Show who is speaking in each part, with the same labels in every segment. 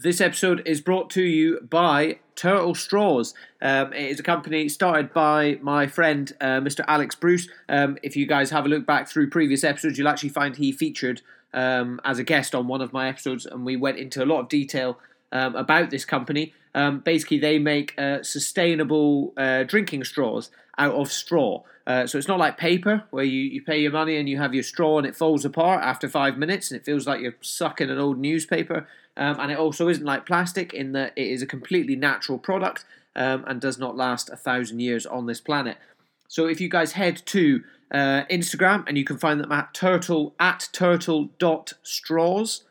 Speaker 1: This episode is brought to you by Turtle Straws. Um, it is a company started by my friend, uh, Mr. Alex Bruce. Um, if you guys have a look back through previous episodes, you'll actually find he featured um, as a guest on one of my episodes, and we went into a lot of detail um, about this company. Um, basically, they make uh, sustainable uh, drinking straws out of straw. Uh, so it's not like paper where you, you pay your money and you have your straw and it falls apart after five minutes and it feels like you're sucking an old newspaper. Um, and it also isn't like plastic in that it is a completely natural product um, and does not last a thousand years on this planet. So if you guys head to uh, Instagram and you can find them at turtle at turtle dot straws.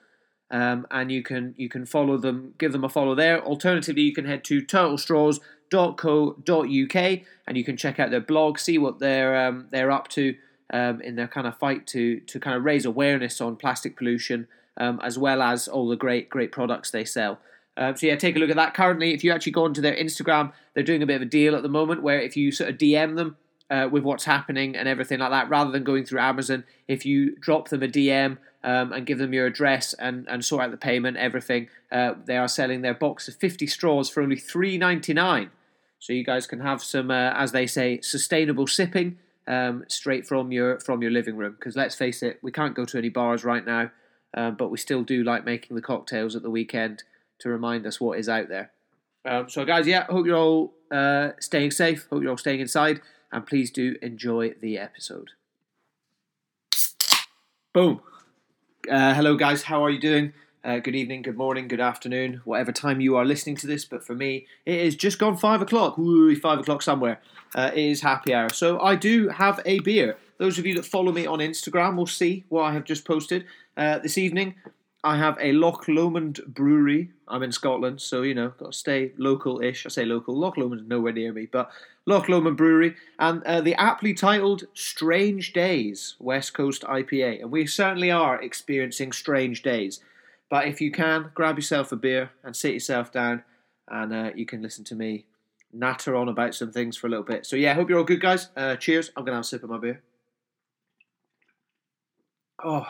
Speaker 1: Um, and you can you can follow them, give them a follow there. Alternatively, you can head to turtlestraws.co.uk and you can check out their blog, see what they're um, they're up to um, in their kind of fight to to kind of raise awareness on plastic pollution um, as well as all the great great products they sell. Um, so yeah, take a look at that. Currently, if you actually go onto their Instagram, they're doing a bit of a deal at the moment where if you sort of DM them uh, with what's happening and everything like that, rather than going through Amazon, if you drop them a DM um, and give them your address and, and sort out the payment, everything, uh, they are selling their box of 50 straws for only three ninety nine. So you guys can have some, uh, as they say, sustainable sipping um, straight from your from your living room. Because let's face it, we can't go to any bars right now um, but we still do like making the cocktails at the weekend to remind us what is out there. Um, so, guys, yeah, hope you're all uh, staying safe. Hope you're all staying inside, and please do enjoy the episode. Boom. Uh, hello, guys. How are you doing? Uh, good evening, good morning, good afternoon, whatever time you are listening to this. But for me, it is just gone five o'clock. Ooh, five o'clock somewhere. Uh, it is happy hour. So I do have a beer. Those of you that follow me on Instagram will see what I have just posted. Uh, this evening, I have a Loch Lomond brewery. I'm in Scotland, so you know, got to stay local-ish. I say local. Loch Lomond's nowhere near me, but Loch Lomond Brewery and uh, the aptly titled "Strange Days" West Coast IPA, and we certainly are experiencing strange days. But if you can, grab yourself a beer and sit yourself down, and uh, you can listen to me natter on about some things for a little bit. So yeah, hope you're all good, guys. Uh, cheers. I'm gonna have a sip of my beer. Oh.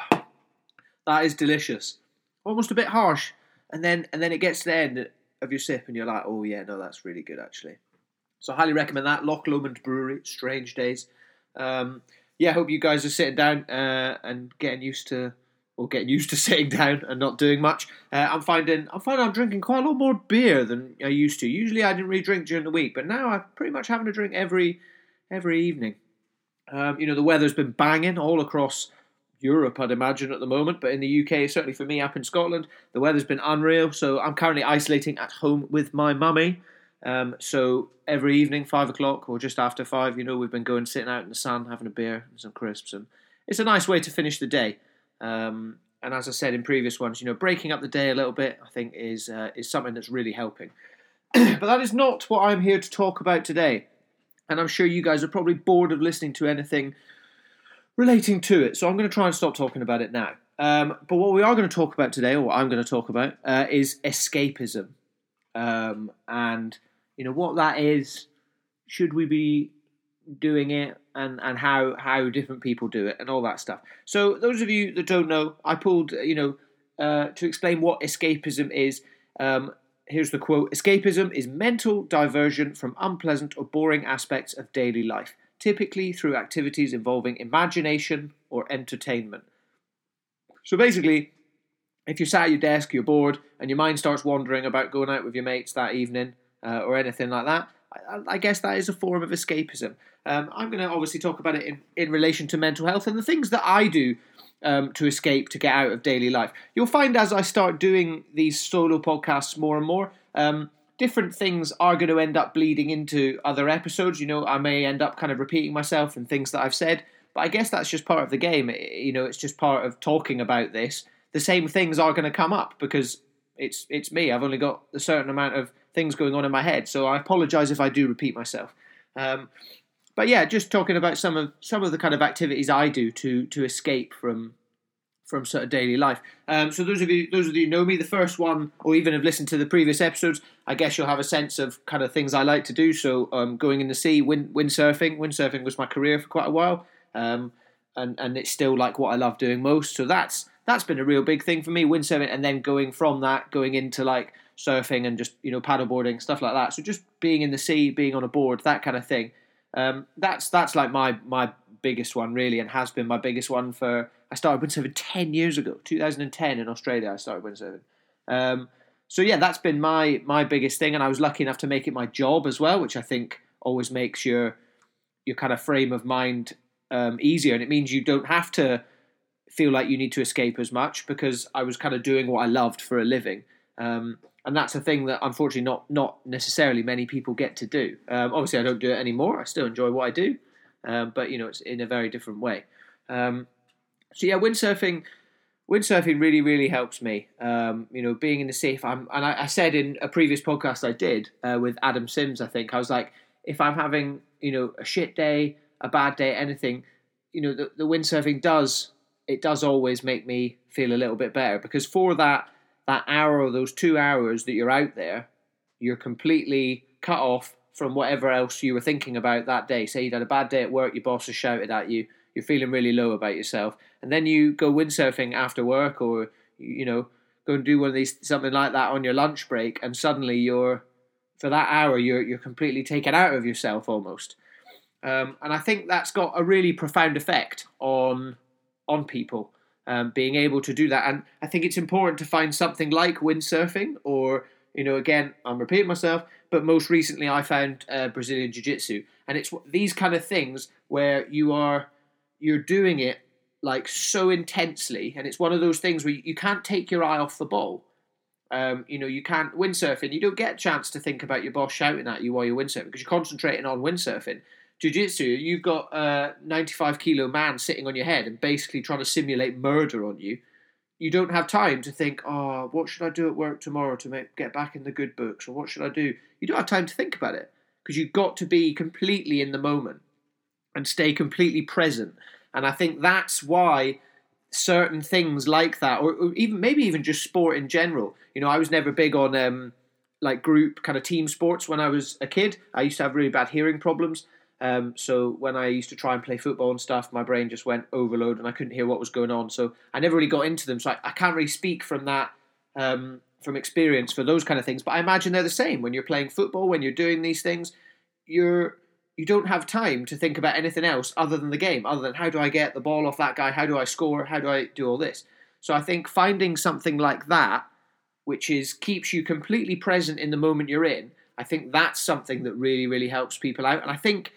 Speaker 1: That is delicious. Almost a bit harsh, and then and then it gets to the end of your sip, and you're like, oh yeah, no, that's really good actually. So I highly recommend that Loch Lomond Brewery. Strange days. Um, yeah, I hope you guys are sitting down uh, and getting used to or getting used to sitting down and not doing much. Uh, I'm finding I'm finding I'm drinking quite a lot more beer than I used to. Usually I didn't really drink during the week, but now I'm pretty much having a drink every every evening. Um, you know the weather's been banging all across Europe, I'd imagine, at the moment. But in the UK, certainly for me up in Scotland, the weather's been unreal. So I'm currently isolating at home with my mummy. Um, so every evening, five o'clock or just after five, you know, we've been going sitting out in the sun, having a beer and some crisps, and it's a nice way to finish the day. Um, and as I said in previous ones, you know, breaking up the day a little bit, I think is uh, is something that's really helping. but that is not what I'm here to talk about today. And I'm sure you guys are probably bored of listening to anything relating to it. So I'm going to try and stop talking about it now. Um, but what we are going to talk about today, or what I'm going to talk about, uh, is escapism, um, and you know what that is. Should we be doing it, and and how how different people do it, and all that stuff. So those of you that don't know, I pulled you know uh, to explain what escapism is. Um, here's the quote: Escapism is mental diversion from unpleasant or boring aspects of daily life typically through activities involving imagination or entertainment. So basically, if you're sat at your desk, you're bored, and your mind starts wandering about going out with your mates that evening uh, or anything like that, I, I, guess that is a form of escapism. Um, I'm going to obviously talk about it in, in relation to mental health and the things that I do um, to escape, to get out of daily life. You'll find as I start doing these solo podcasts more and more, um, different things are going to end up bleeding into other episodes. You know, I may end up kind of repeating myself and things that I've said, but I guess that's just part of the game. You know, it's just part of talking about this. The same things are going to come up because it's it's me. I've only got a certain amount of things going on in my head, so I apologise if I do repeat myself. Um, but yeah, just talking about some of some of the kind of activities I do to to escape from from sort of daily life. Um, so those of you those of you who know me, the first one, or even have listened to the previous episodes, I guess you'll have a sense of kind of things I like to do. So um, going in the sea, wind windsurfing. Windsurfing was my career for quite a while, um, and and it's still like what I love doing most. So that's that's been a real big thing for me, windsurfing, and then going from that, going into like surfing and just you know paddleboarding stuff like that. So just being in the sea, being on a board, that kind of thing. Um, that's that's like my my biggest one really, and has been my biggest one for. I started windsurfing ten years ago, 2010 in Australia. I started windsurfing. Um, so yeah, that's been my my biggest thing, and I was lucky enough to make it my job as well, which I think always makes your your kind of frame of mind um, easier, and it means you don't have to feel like you need to escape as much because I was kind of doing what I loved for a living. Um, and that's a thing that unfortunately not not necessarily many people get to do. Um, obviously, I don't do it anymore. I still enjoy what I do, um, but you know, it's in a very different way. Um, so yeah, windsurfing, windsurfing really really helps me. Um, you know, being in the sea. I'm, and I, I, said in a previous podcast I did uh, with Adam Sims, I think I was like, if I'm having you know a shit day, a bad day, anything, you know, the, the windsurfing does it does always make me feel a little bit better because for that that hour or those two hours that you're out there, you're completely cut off from whatever else you were thinking about that day. Say you'd had a bad day at work, your boss has shouted at you, you're feeling really low about yourself, and then you go windsurfing after work, or you know, go and do one of these something like that on your lunch break, and suddenly you're for that hour you're you're completely taken out of yourself almost. Um, and I think that's got a really profound effect on on people um, being able to do that. And I think it's important to find something like windsurfing, or you know, again, I'm repeating myself, but most recently I found uh, Brazilian Jiu Jitsu, and it's these kind of things where you are you're doing it like so intensely, and it's one of those things where you, can't take your eye off the ball. Um, you know, you can't windsurfing. You don't get a chance to think about your boss shouting at you while you're windsurfing because you're concentrating on windsurfing. Jiu-jitsu you've got a 95 kilo man sitting on your head and basically trying to simulate murder on you. You don't have time to think oh what should i do at work tomorrow to make, get back in the good books? or what should i do? You don't have time to think about it because you've got to be completely in the moment and stay completely present and i think that's why certain things like that or, even maybe even just sport in general you know i was never big on um, like group kind of team sports when i was a kid i used to have really bad hearing problems um, so when I used to try and play football and stuff, my brain just went overload and I couldn't hear what was going on. So I never really got into them. So I, I can't really speak from that um, from experience for those kind of things. But I imagine they're the same when you're playing football, when you're doing these things. You're you don't have time to think about anything else other than the game, other than how do I get the ball off that guy, how do I score, how do I do all this. So I think finding something like that, which is keeps you completely present in the moment you're in, I think that's something that really, really helps people out. And I think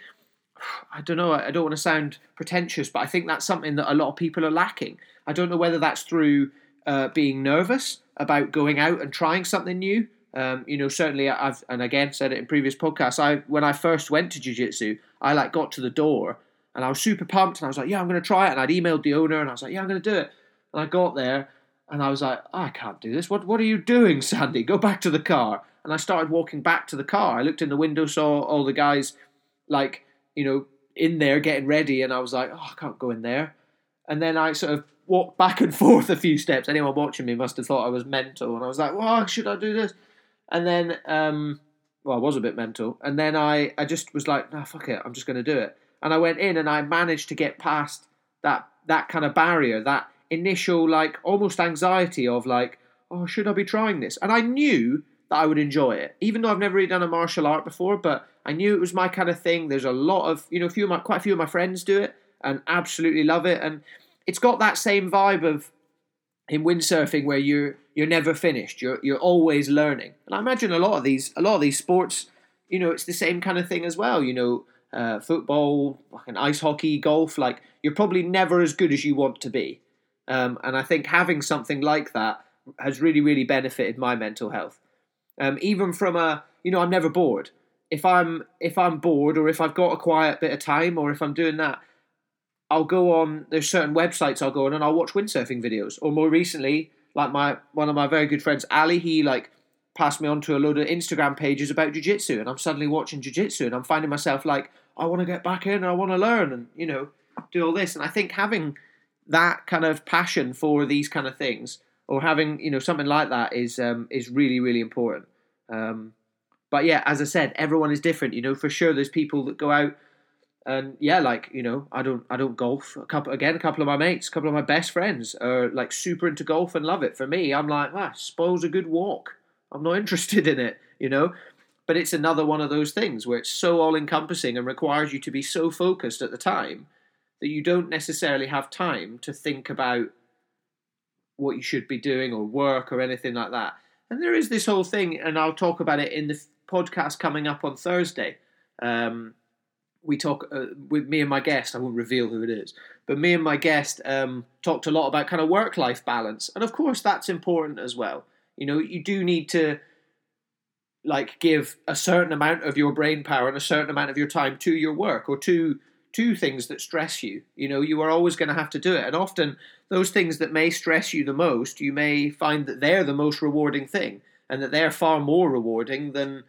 Speaker 1: I don't know, I don't want to sound pretentious, but I think that's something that a lot of people are lacking. I don't know whether that's through uh, being nervous about going out and trying something new. Um, you know, certainly I've, and again said it in previous podcasts. I when I first went to jiu-jitsu, I like got to the door and I was super pumped and I was like, yeah, I'm going to try it. And I'd emailed the owner and I was like, yeah, I'm going to do it. And I got there and I was like, oh, I can't do this. What What are you doing, Sandy? Go back to the car. And I started walking back to the car. I looked in the window, saw all the guys like you know, in there getting ready, and I was like, oh, I can't go in there. And then I sort of walked back and forth a few steps. Anyone watching me must have thought I was mental, and I was like, well, should I do this? And then, um, well, I was a bit mental, and then I, I just was like, no, fuck it, I'm just going to do it. And I went in, and I managed to get past that that kind of barrier, that initial like almost anxiety of like, oh, should I be trying this? And I knew that I would enjoy it, even though I've never really done a martial art before. But I knew it was my kind of thing. There's a lot of you know, a few of my quite a few of my friends do it and absolutely love it, and it's got that same vibe of in windsurfing where you're you're never finished. You're you're always learning, and I imagine a lot of these a lot of these sports, you know, it's the same kind of thing as well. You know, uh, football, fucking ice hockey, golf. Like you're probably never as good as you want to be, um, and I think having something like that has really really benefited my mental health. Um, even from a, you know, I'm never bored. If I'm if I'm bored or if I've got a quiet bit of time or if I'm doing that, I'll go on. There's certain websites I'll go on and I'll watch windsurfing videos. Or more recently, like my one of my very good friends, Ali, he like passed me on to a load of Instagram pages about jiu-jitsu and I'm suddenly watching jiu-jitsu and I'm finding myself like I want to get back in and I want to learn and you know do all this and I think having that kind of passion for these kind of things or having you know something like that is um, is really really important. Um, but yeah, as I said, everyone is different. You know, for sure, there's people that go out And yeah, like you know, I don't I don't golf. A couple again, a couple of my mates, a couple of my best friends are like super into golf and love it. For me, I'm like, ah, spoils a good walk. I'm not interested in it, you know. But it's another one of those things where it's so all encompassing and requires you to be so focused at the time that you don't necessarily have time to think about what you should be doing or work or anything like that. And there is this whole thing, and I'll talk about it in the podcast coming up on Thursday. Um, we talk uh, with me and my guest. I won't reveal who it is, but me and my guest um, talked a lot about kind of work life balance, and of course that's important as well. You know, you do need to like give a certain amount of your brain power and a certain amount of your time to your work or to to things that stress you. You know, you are always going to have to do it, and often those things that may stress you the most, you may find that they're the most rewarding thing, and that they're far more rewarding than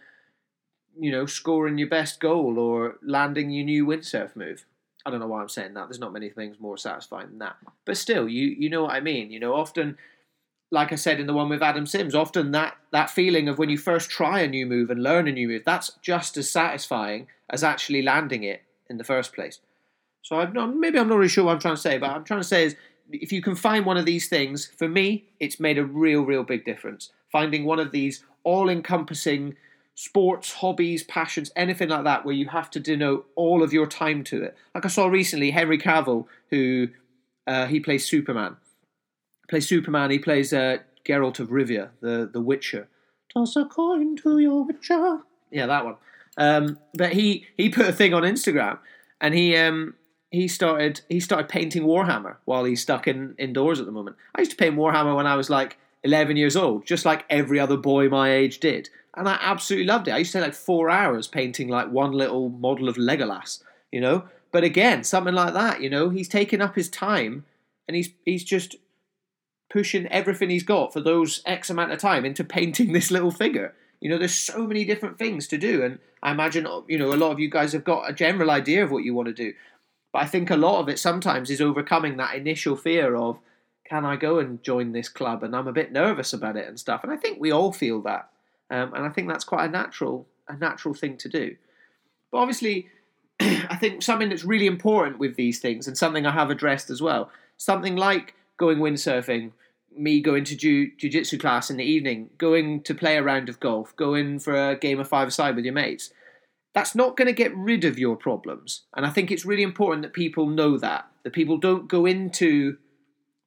Speaker 1: you know, scoring your best goal or landing your new windsurf move. I don't know why I'm saying that. There's not many things more satisfying than that. But still, you you know what I mean. You know, often, like I said in the one with Adam Sims, often that that feeling of when you first try a new move and learn a new move, that's just as satisfying as actually landing it in the first place. So I'm not, maybe I'm not really sure what I'm trying to say, but I'm trying to say is if you can find one of these things, for me, it's made a real, real big difference. Finding one of these all-encompassing sports, hobbies, passions, anything like that, where you have to denote all of your time to it. Like I saw recently, Henry Cavill, who uh, he plays Superman. plays Superman. He plays uh, Geralt of Rivia, the the Witcher. Toss a coin to your Witcher. Yeah, that one. Um, but he he put a thing on Instagram, and he um, he started he started painting Warhammer while he's stuck in indoors at the moment. I used to paint Warhammer when I was like 11 years old, just like every other boy my age did and I absolutely loved it. I used to take like four hours painting like one little model of Legolas, you know. But again, something like that, you know, he's taking up his time and he's he's just pushing everything he's got for those X amount of time into painting this little figure. You know, there's so many different things to do, and I imagine you know a lot of you guys have got a general idea of what you want to do. But I think a lot of it sometimes is overcoming that initial fear of can I go and join this club, and I'm a bit nervous about it and stuff. And I think we all feel that. Um, and I think that's quite a natural a natural thing to do. But obviously, I think something that's really important with these things, and something I have addressed as well, something like going windsurfing, me going to jiu jitsu class in the evening, going to play a round of golf, going for a game of five aside with your mates. That's not going to get rid of your problems, and I think it's really important that people know that that people don't go into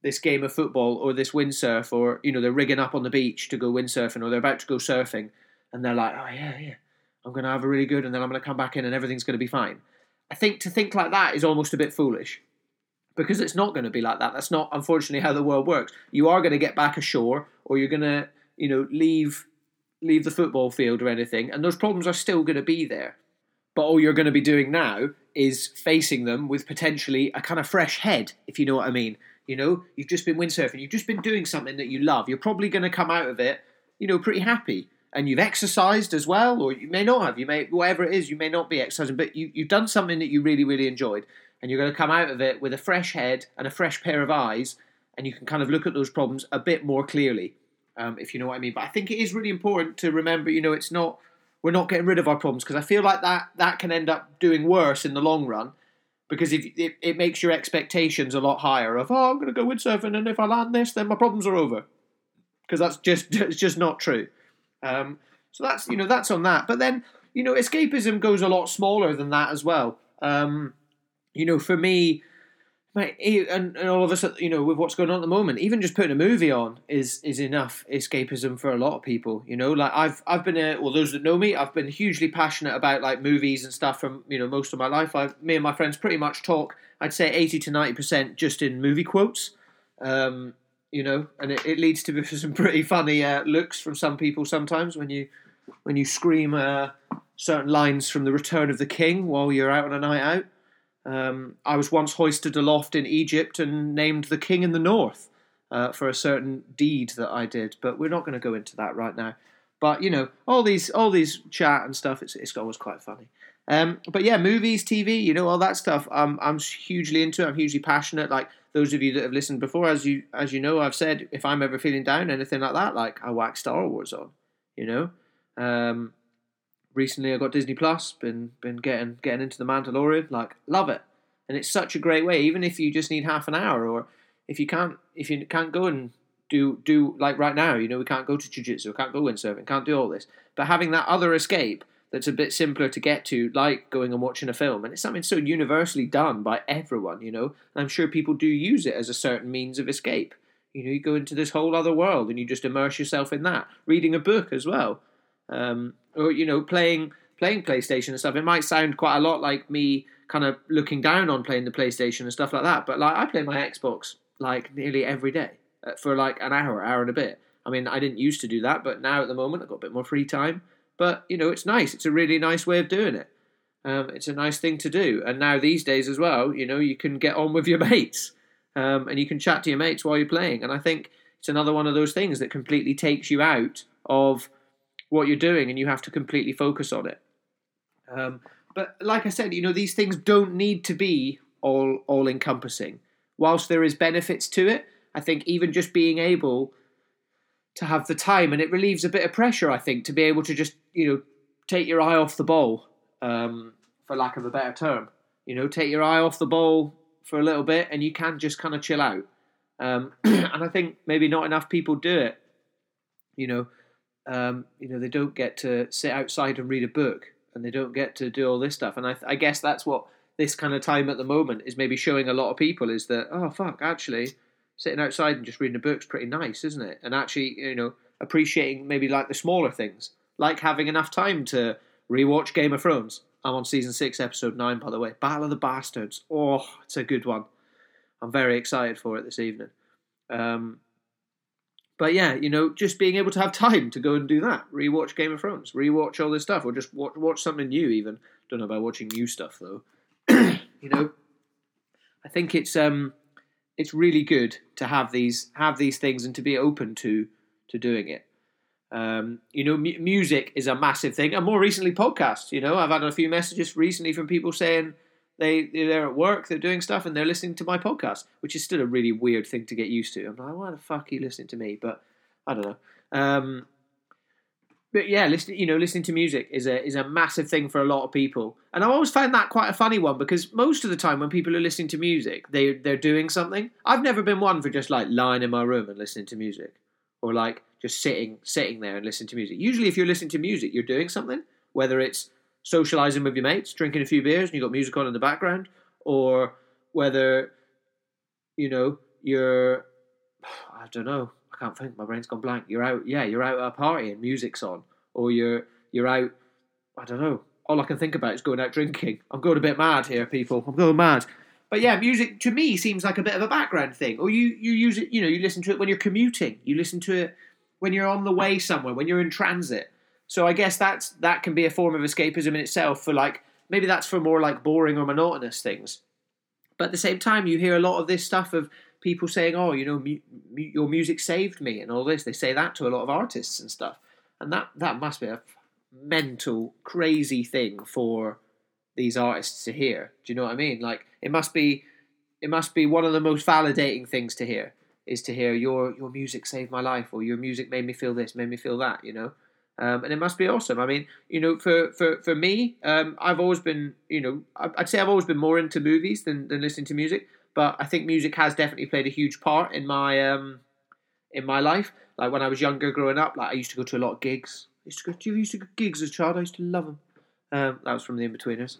Speaker 1: this game of football or this windsurf or you know they're rigging up on the beach to go windsurfing or they're about to go surfing and they're like oh yeah yeah i'm going to have a really good and then i'm going to come back in and everything's going to be fine. I think to think like that is almost a bit foolish because it's not going to be like that. That's not unfortunately how the world works. You are going to get back ashore or you're going to you know leave leave the football field or anything and those problems are still going to be there. But all you're going to be doing now is facing them with potentially a kind of fresh head if you know what i mean you know, you've just been windsurfing, you've just been doing something that you love. You're probably going to come out of it, you know, pretty happy. And you've exercised as well, or you may not have. You may, whatever it is, you may not be exercising, but you, you've done something that you really, really enjoyed. And you're going to come out of it with a fresh head and a fresh pair of eyes, and you can kind of look at those problems a bit more clearly, um, if you know what I mean. But I think it is really important to remember, you know, it's not, we're not getting rid of our problems, because I feel like that, that can end up doing worse in the long run because if it, it makes your expectations a lot higher of oh I'm going to go windsurfing and if I land this then my problems are over because that's just it's just not true. Um, so that's you know that's on that. But then you know escapism goes a lot smaller than that as well. Um, you know for me Mate, and, and all of us, you know, with what's going on at the moment, even just putting a movie on is is enough escapism for a lot of people. You know, like I've I've been a well, those that know me, I've been hugely passionate about like movies and stuff from you know most of my life. I me and my friends pretty much talk. I'd say eighty to ninety percent just in movie quotes. Um, you know, and it, it leads to some pretty funny uh, looks from some people sometimes when you when you scream uh, certain lines from the Return of the King while you're out on a night out. Um, I was once hoisted aloft in Egypt and named the king in the north uh, for a certain deed that I did, but we're not going to go into that right now. But you know, all these all these chat and stuff, it's it's always quite funny. Um, but yeah, movies, TV, you know, all that stuff. I'm I'm hugely into. It. I'm hugely passionate. Like those of you that have listened before, as you as you know, I've said if I'm ever feeling down, anything like that, like I whack Star Wars on. You know, um, recently I got Disney Plus. Been been getting getting into the Mandalorian. Like love it, and it's such a great way. Even if you just need half an hour, or if you can't if you can't go and do do like right now, you know we can't go to jiu-jitsu, we can't go windsurfing, can't do all this. But having that other escape that's a bit simpler to get to, like going and watching a film, and it's something so universally done by everyone, you know. And I'm sure people do use it as a certain means of escape. You know, you go into this whole other world and you just immerse yourself in that. Reading a book as well, um, or you know, playing playing PlayStation and stuff. It might sound quite a lot like me kind of looking down on playing the PlayStation and stuff like that, but like I play my Xbox like nearly every day uh, for like an hour, hour and a bit. I mean, I didn't used to do that, but now at the moment I've got a bit more free time. But you know, it's nice. It's a really nice way of doing it. Um, it's a nice thing to do. And now these days as well, you know, you can get on with your mates um, and you can chat to your mates while you're playing. And I think it's another one of those things that completely takes you out of what you're doing and you have to completely focus on it. Um, but like I said, you know, these things don't need to be all all encompassing. Whilst there is benefits to it, I think even just being able to have the time and it relieves a bit of pressure, I think, to be able to just, you know, take your eye off the ball, um, for lack of a better term. You know, take your eye off the ball for a little bit and you can just kind of chill out. Um, and I think maybe not enough people do it. You know, um, you know, they don't get to sit outside and read a book and they don't get to do all this stuff. And I, I guess that's what this kind of time at the moment is maybe showing a lot of people is that, oh, fuck, actually, sitting outside and just reading a book's pretty nice, isn't it? And actually, you know, appreciating maybe like the smaller things, like having enough time to rewatch Game of Thrones. I'm on season six, episode nine, by the way. Battle of the Bastards. Oh, it's a good one. I'm very excited for it this evening. Um, but yeah, you know, just being able to have time to go and do that, rewatch Game of Thrones, rewatch all this stuff, or just watch, watch something new. Even don't know about watching new stuff though. you know, I think it's um, it's really good to have these have these things and to be open to to doing it. Um, you know, music is a massive thing, and more recently, podcasts. You know, I've had a few messages recently from people saying they they're at work, they're doing stuff, and they're listening to my podcast, which is still a really weird thing to get used to. I'm like, why the fuck are you listening to me? But I don't know. Um, but yeah, listening you know listening to music is a is a massive thing for a lot of people, and I always found that quite a funny one because most of the time when people are listening to music, they they're doing something. I've never been one for just like lying in my room and listening to music, or like just sitting sitting there and listening to music. Usually, if you're listening to music, you're doing something, whether it's socializing with your mates, drinking a few beers, and you've got music on in the background, or whether you know you're I don't know I can't think. My brain's gone blank. You're out. Yeah, you're out at a party and music's on, or you're you're out. I don't know. All I can think about is going out drinking. I'm going a bit mad here, people. I'm going mad. But yeah, music to me seems like a bit of a background thing. Or you you use it. You know, you listen to it when you're commuting. You listen to it when you're on the way somewhere. When you're in transit. So I guess that's that can be a form of escapism in itself. For like maybe that's for more like boring or monotonous things. But at the same time, you hear a lot of this stuff of people saying, "Oh, you know, your music saved me," and all this. They say that to a lot of artists and stuff, and that that must be a mental, crazy thing for these artists to hear. Do you know what I mean? Like, it must be, it must be one of the most validating things to hear is to hear your your music saved my life, or your music made me feel this, made me feel that. You know. Um, and it must be awesome. I mean, you know, for for for me, um, I've always been, you know, I'd say I've always been more into movies than, than listening to music. But I think music has definitely played a huge part in my um, in my life. Like when I was younger, growing up, like I used to go to a lot of gigs. I used to go. You used to go to gigs as a child. I used to love them. Um, that was from the Inbetweeners.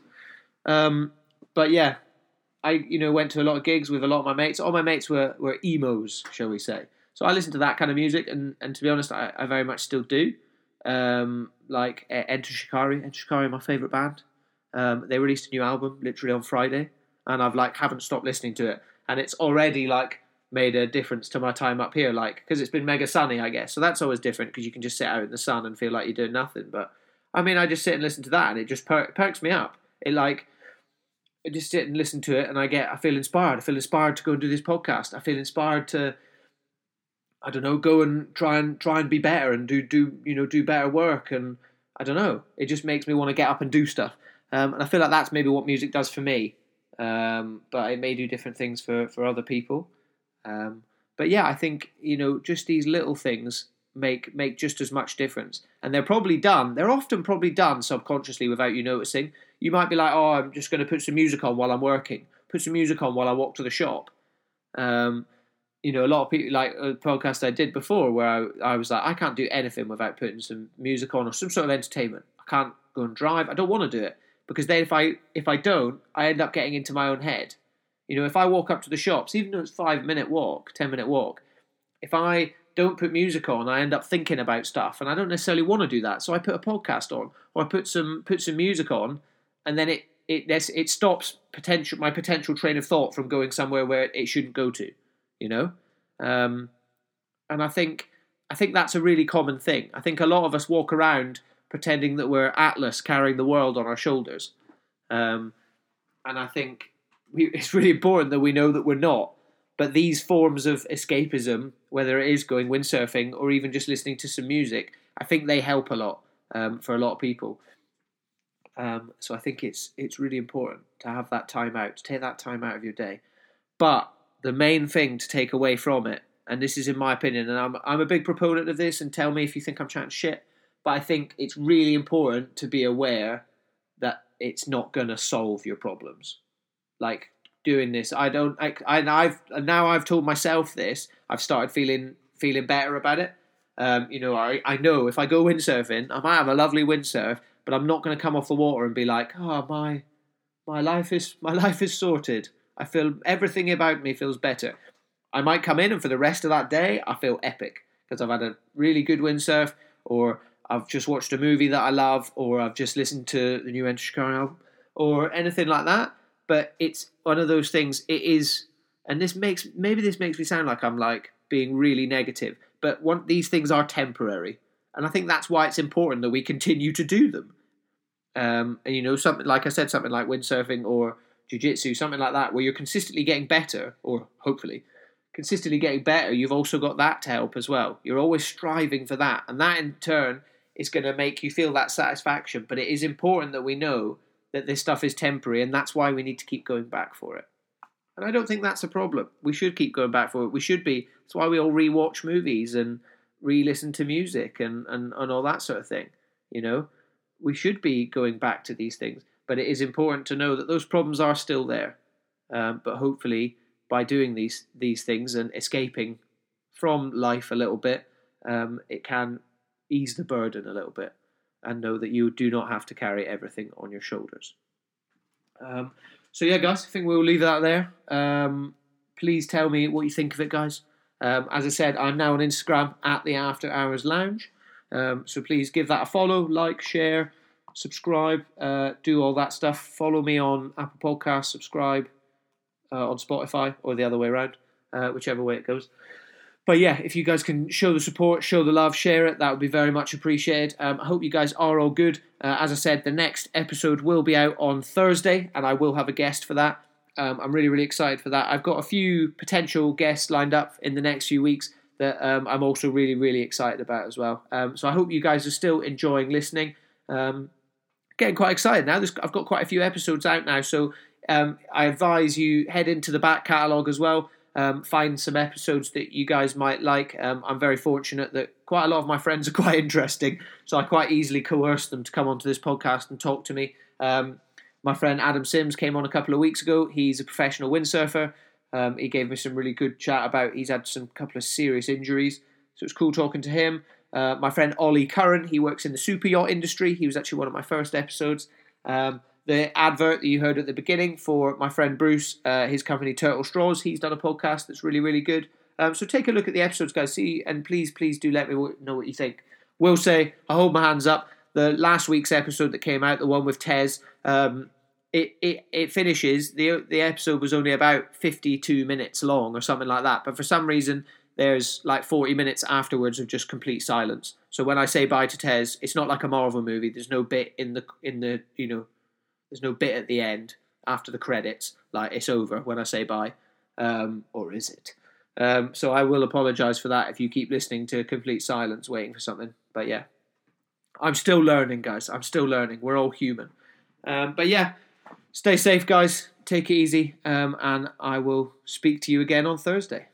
Speaker 1: Um, but yeah, I you know went to a lot of gigs with a lot of my mates. All my mates were were emos, shall we say? So I listened to that kind of music, and, and to be honest, I, I very much still do. Um, like Enter Shikari, Enter Shikari, my favorite band. Um, they released a new album literally on Friday and I've like haven't stopped listening to it, and it's already like made a difference to my time up here, like because it's been mega sunny, I guess. So that's always different because you can just sit out in the sun and feel like you're doing nothing. But I mean, I just sit and listen to that, and it just per- perks me up. It like I just sit and listen to it, and I get I feel inspired. I feel inspired to go and do this podcast. I feel inspired to I don't know, go and try and try and be better and do do you know do better work and I don't know. It just makes me want to get up and do stuff. Um, and I feel like that's maybe what music does for me. Um, but it may do different things for, for other people. Um, but yeah, I think, you know, just these little things make make just as much difference. And they're probably done. They're often probably done subconsciously without you noticing. You might be like, "Oh, I'm just going to put some music on while I'm working. Put some music on while I walk to the shop." Um, you know, a lot of people like uh, a podcast I did before where I, I was like, I can't do anything without putting some music on or some sort of entertainment. I can't go and drive. I don't want to do it because then if I if I don't, I end up getting into my own head. You know, if I walk up to the shops, even though it's five minute walk, ten minute walk, if I don't put music on, I end up thinking about stuff, and I don't necessarily want to do that. So I put a podcast on, or I put some put some music on, and then it it it stops potential my potential train of thought from going somewhere where it shouldn't go to. You know, um, and I think I think that's a really common thing. I think a lot of us walk around pretending that we're Atlas carrying the world on our shoulders, um, and I think we, it's really important that we know that we're not but these forms of escapism, whether it is going windsurfing or even just listening to some music, I think they help a lot um, for a lot of people. Um, so I think it's it's really important to have that time out, to take that time out of your day. But the main thing to take away from it, and this is in my opinion, and I'm I'm a big proponent of this, and tell me if you think I'm chatting shit. But I think it's really important to be aware that it's not going to solve your problems. Like doing this. I don't. I, I have now I've told myself this. I've started feeling feeling better about it. Um, you know, I I know if I go windsurfing, I might have a lovely windsurf, but I'm not going to come off the water and be like, oh my, my life is my life is sorted. I feel everything about me feels better. I might come in and for the rest of that day, I feel epic because I've had a really good windsurf, or I've just watched a movie that I love, or I've just listened to the new Enter Shikari album, or anything like that but it's one of those things. It is, and this makes maybe this makes me sound like I'm like being really negative, but one these things are temporary, and I think that's why it's important that we continue to do them. Um, and you know, something like I said, something like windsurfing or jiu-jitsu, something like that, where you're consistently getting better, or hopefully consistently getting better, you've also got that to help as well. You're always striving for that, and that in turn is going to make you feel that satisfaction. But it is important that we know that this stuff is temporary and that's why we need to keep going back for it. And I don't think that's a problem. We should keep going back for it. We should be. That's why we all re-watch movies and re-listen to music and, and, and all that sort of thing. You know, we should be going back to these things. But it is important to know that those problems are still there. Um, but hopefully, by doing these these things and escaping from life a little bit, um, it can ease the burden a little bit and know that you do not have to carry everything on your shoulders. Um, so yeah, guys, I think we'll leave that there. Um, please tell me what you think of it, guys. Um, as I said, I'm now on Instagram at the After Hours Lounge. Um, so please give that a follow, like, share, subscribe, uh, do all that stuff. Follow me on Apple Podcasts, subscribe uh, on Spotify, or the other way around, uh, whichever way it goes but yeah, if you guys can show the support, show the love, share it, that would be very much appreciated. Um, I hope you guys are all good. Uh, as I said, the next episode will be out on Thursday, and I will have a guest for that. Um, I'm really, really excited for that. I've got a few potential guests lined up in the next few weeks that um, I'm also really, really excited about as well. Um, so I hope you guys are still enjoying listening. Um, getting quite excited now. I've got quite a few episodes out now, so um, I advise you head into the back catalogue as well um, find some episodes that you guys might like. Um, I'm very fortunate that quite a lot of my friends are quite interesting, so I quite easily coerce them to come onto this podcast and talk to me. Um, my friend Adam Sims came on a couple of weeks ago. He's a professional windsurfer. Um, he gave me some really good chat about. He's had some couple of serious injuries, so it's cool talking to him. Uh, my friend Ollie Curran, he works in the super yacht industry. He was actually one of my first episodes. Um, the advert that you heard at the beginning for my friend Bruce, uh, his company Turtle Straws. He's done a podcast that's really, really good. Um, so take a look at the episodes, guys. See, and please, please do let me know what you think. Will say, I hold my hands up. The last week's episode that came out, the one with Tez, um, it, it, it finishes. The, the episode was only about 52 minutes long or something like that. But for some reason, there's like 40 minutes afterwards of just complete silence. So when I say bye to Tez, it's not like a Marvel movie. There's no bit in the in the you know there's no bit at the end after the credits, like it's over when I say bye, um, or is it? Um, so I will apologise for that if you keep listening to complete silence, waiting for something. But yeah, I'm still learning, guys. I'm still learning. We're all human. Um, but yeah, stay safe, guys. Take it easy, um, and I will speak to you again on Thursday.